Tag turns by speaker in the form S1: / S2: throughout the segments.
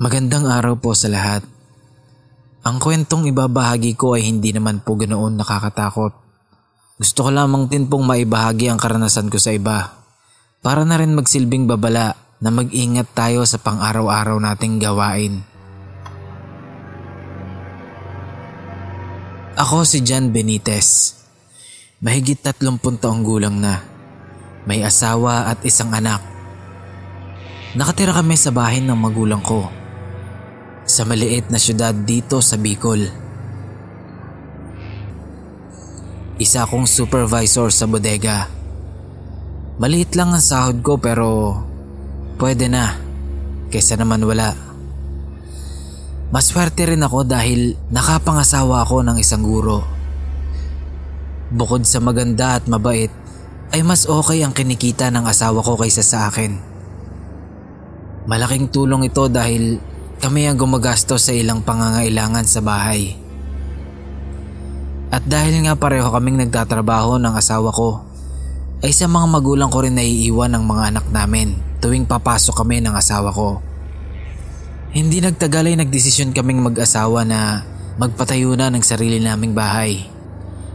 S1: Magandang araw po sa lahat. Ang kwentong ibabahagi ko ay hindi naman po ganoon nakakatakot. Gusto ko lamang din pong maibahagi ang karanasan ko sa iba. Para na rin magsilbing babala na mag-ingat tayo sa pang-araw-araw nating gawain. Ako si John Benitez. Mahigit 30 taong gulang na. May asawa at isang anak. Nakatira kami sa bahay ng magulang ko sa maliit na syudad dito sa Bicol. Isa akong supervisor sa bodega. Maliit lang ang sahod ko pero pwede na kaysa naman wala. Maswerte rin ako dahil nakapangasawa ako ng isang guro. Bukod sa maganda at mabait, ay mas okay ang kinikita ng asawa ko kaysa sa akin. Malaking tulong ito dahil kami ang gumagasto sa ilang pangangailangan sa bahay. At dahil nga pareho kaming nagtatrabaho ng asawa ko, ay sa mga magulang ko rin naiiwan ng mga anak namin tuwing papasok kami ng asawa ko. Hindi nagtagal ay nagdesisyon kaming mag-asawa na magpatayo na ng sarili naming bahay.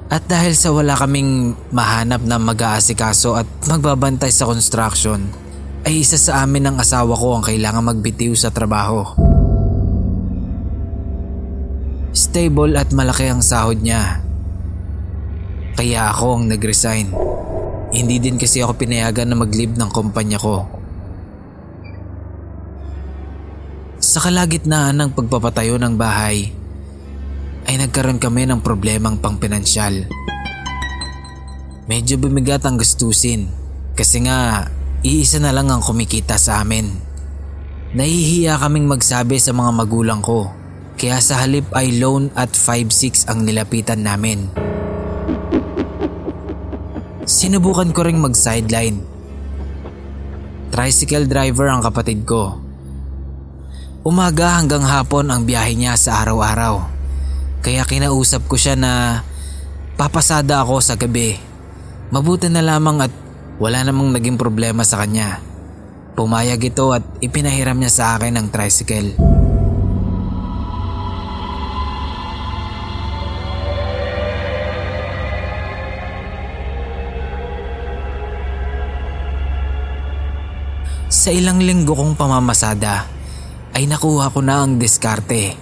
S1: At dahil sa wala kaming mahanap na mag-aasikaso at magbabantay sa construction, ay isa sa amin ng asawa ko ang kailangan magbitiw sa trabaho. Stable at malaki ang sahod niya. Kaya ako ang nag-resign. Hindi din kasi ako pinayagan na mag-leave ng kumpanya ko. Sa kalagitnaan ng pagpapatayo ng bahay, ay nagkaroon kami ng problemang pangpinansyal. Medyo bumigat ang gastusin kasi nga iisa na lang ang kumikita sa amin. Nahihiya kaming magsabi sa mga magulang ko kaya sa halip ay loan at 5-6 ang nilapitan namin. Sinubukan ko ring mag-sideline. Tricycle driver ang kapatid ko. Umaga hanggang hapon ang biyahe niya sa araw-araw. Kaya kinausap ko siya na papasada ako sa gabi. Mabuti na lamang at wala namang naging problema sa kanya. Pumayag ito at ipinahiram niya sa akin ang tricycle. Sa ilang linggo kong pamamasada ay nakuha ko na ang diskarte.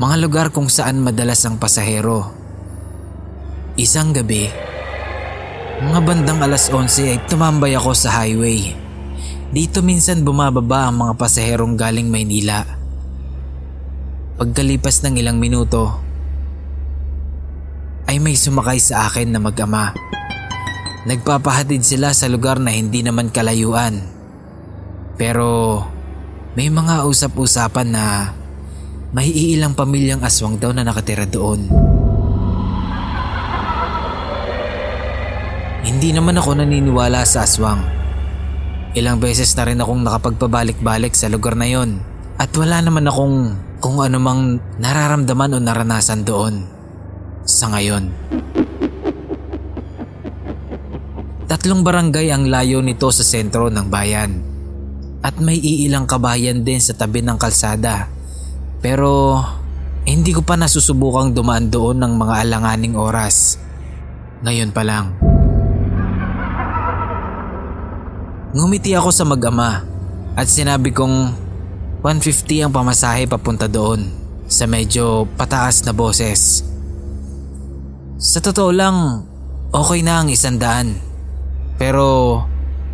S1: Mga lugar kung saan madalas ang pasahero. Isang gabi, mga bandang alas 11 ay tumambay ako sa highway. Dito minsan bumababa ang mga pasaherong galing Maynila. Pagkalipas ng ilang minuto, ay may sumakay sa akin na mag-ama. Nagpapahatid sila sa lugar na hindi naman kalayuan. Pero may mga usap-usapan na may iilang pamilyang aswang daw na nakatira doon. Hindi naman ako naniniwala sa aswang Ilang beses na rin akong nakapagpabalik-balik sa lugar na yon at wala naman akong kung anumang nararamdaman o naranasan doon sa ngayon. Tatlong barangay ang layo nito sa sentro ng bayan at may iilang kabayan din sa tabi ng kalsada. Pero hindi ko pa nasusubukang dumaan doon ng mga alanganing oras. Ngayon pa lang. Ngumiti ako sa mag-ama at sinabi kong 150 ang pamasahe papunta doon sa medyo pataas na boses. Sa totoo lang, okay na ang isandaan. Pero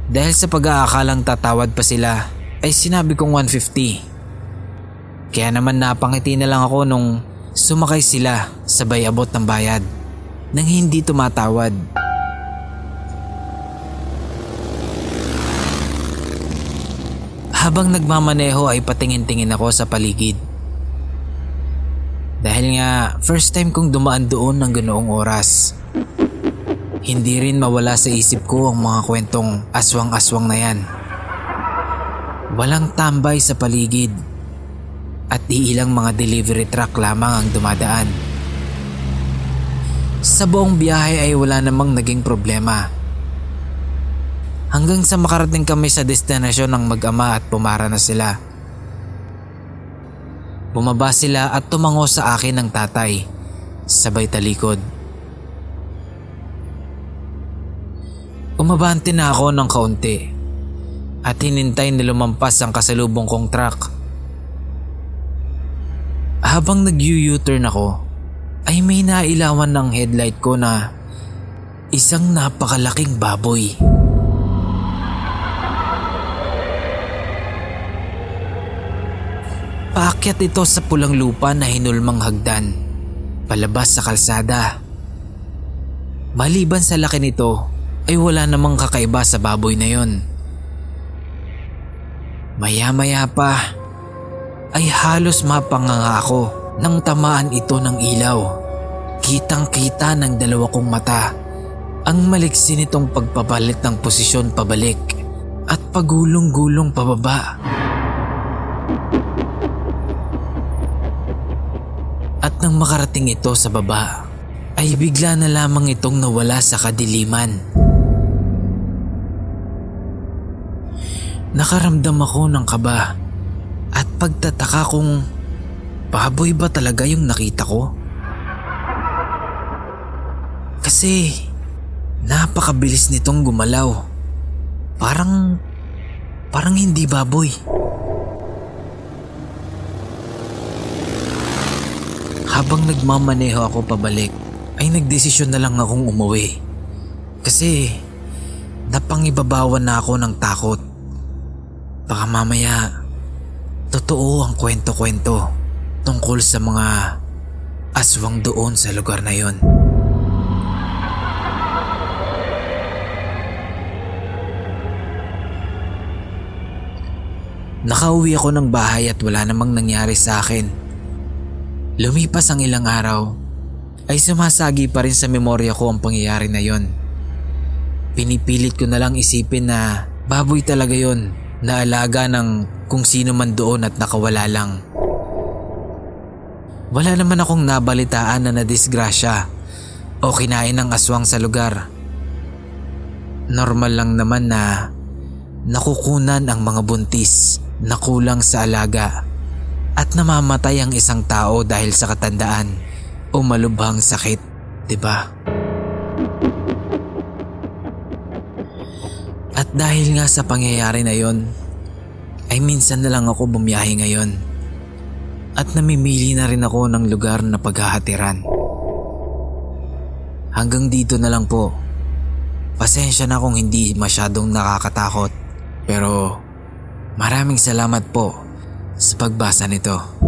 S1: dahil sa pag-aakalang tatawad pa sila, ay sinabi kong 150. Kaya naman napangiti na lang ako nung sumakay sila sabay abot ng bayad nang hindi tumatawad. Habang nagmamaneho ay patingin-tingin ako sa paligid. Dahil nga first time kong dumaan doon ng ganoong oras. Hindi rin mawala sa isip ko ang mga kwentong aswang-aswang na yan. Walang tambay sa paligid at iilang mga delivery truck lamang ang dumadaan. Sa buong biyahe ay wala namang naging problema hanggang sa makarating kami sa destinasyon ng mag-ama at pumara na sila. Bumaba sila at tumango sa akin ng tatay, sabay talikod. Umabante na ako ng kaunti at hinintay na lumampas ang kasalubong kong truck. Habang nag-U-turn ako, ay may nailawan ng headlight ko na isang napakalaking baboy. Paakyat ito sa pulang lupa na hinulmang hagdan, palabas sa kalsada. Maliban sa laki nito, ay wala namang kakaiba sa baboy na yon. Maya-maya pa, ay halos mapanganga ako nang tamaan ito ng ilaw. Kitang-kita ng dalawa kong mata ang maliksi nitong pagpapalit ng posisyon pabalik at pagulong-gulong pababa. At nang makarating ito sa baba, ay bigla na lamang itong nawala sa kadiliman. Nakaramdam ako ng kaba at pagtataka kung baboy ba talaga yung nakita ko? Kasi napakabilis nitong gumalaw. Parang, parang hindi baboy. Habang nagmamaneho ako pabalik, ay nagdesisyon na lang akong umuwi. Kasi napangibabawan na ako ng takot. Baka mamaya, totoo ang kwento-kwento tungkol sa mga aswang doon sa lugar na yon. Nakauwi ako ng bahay at wala namang nangyari sa akin Lumipas ang ilang araw, ay sumasagi pa rin sa memorya ko ang pangyayari na yon. Pinipilit ko na lang isipin na baboy talaga yon na alaga ng kung sino man doon at nakawala lang. Wala naman akong nabalitaan na nadisgrasya o kinain ng aswang sa lugar. Normal lang naman na nakukunan ang mga buntis na kulang sa alaga at namamatay ang isang tao dahil sa katandaan o malubhang sakit, 'di ba? At dahil nga sa pangyayari na yon, ay minsan na lang ako bumiyahe ngayon. At namimili na rin ako ng lugar na paghahatiran. Hanggang dito na lang po. Pasensya na kung hindi masyadong nakakatakot. Pero Maraming salamat po sa pagbasa nito.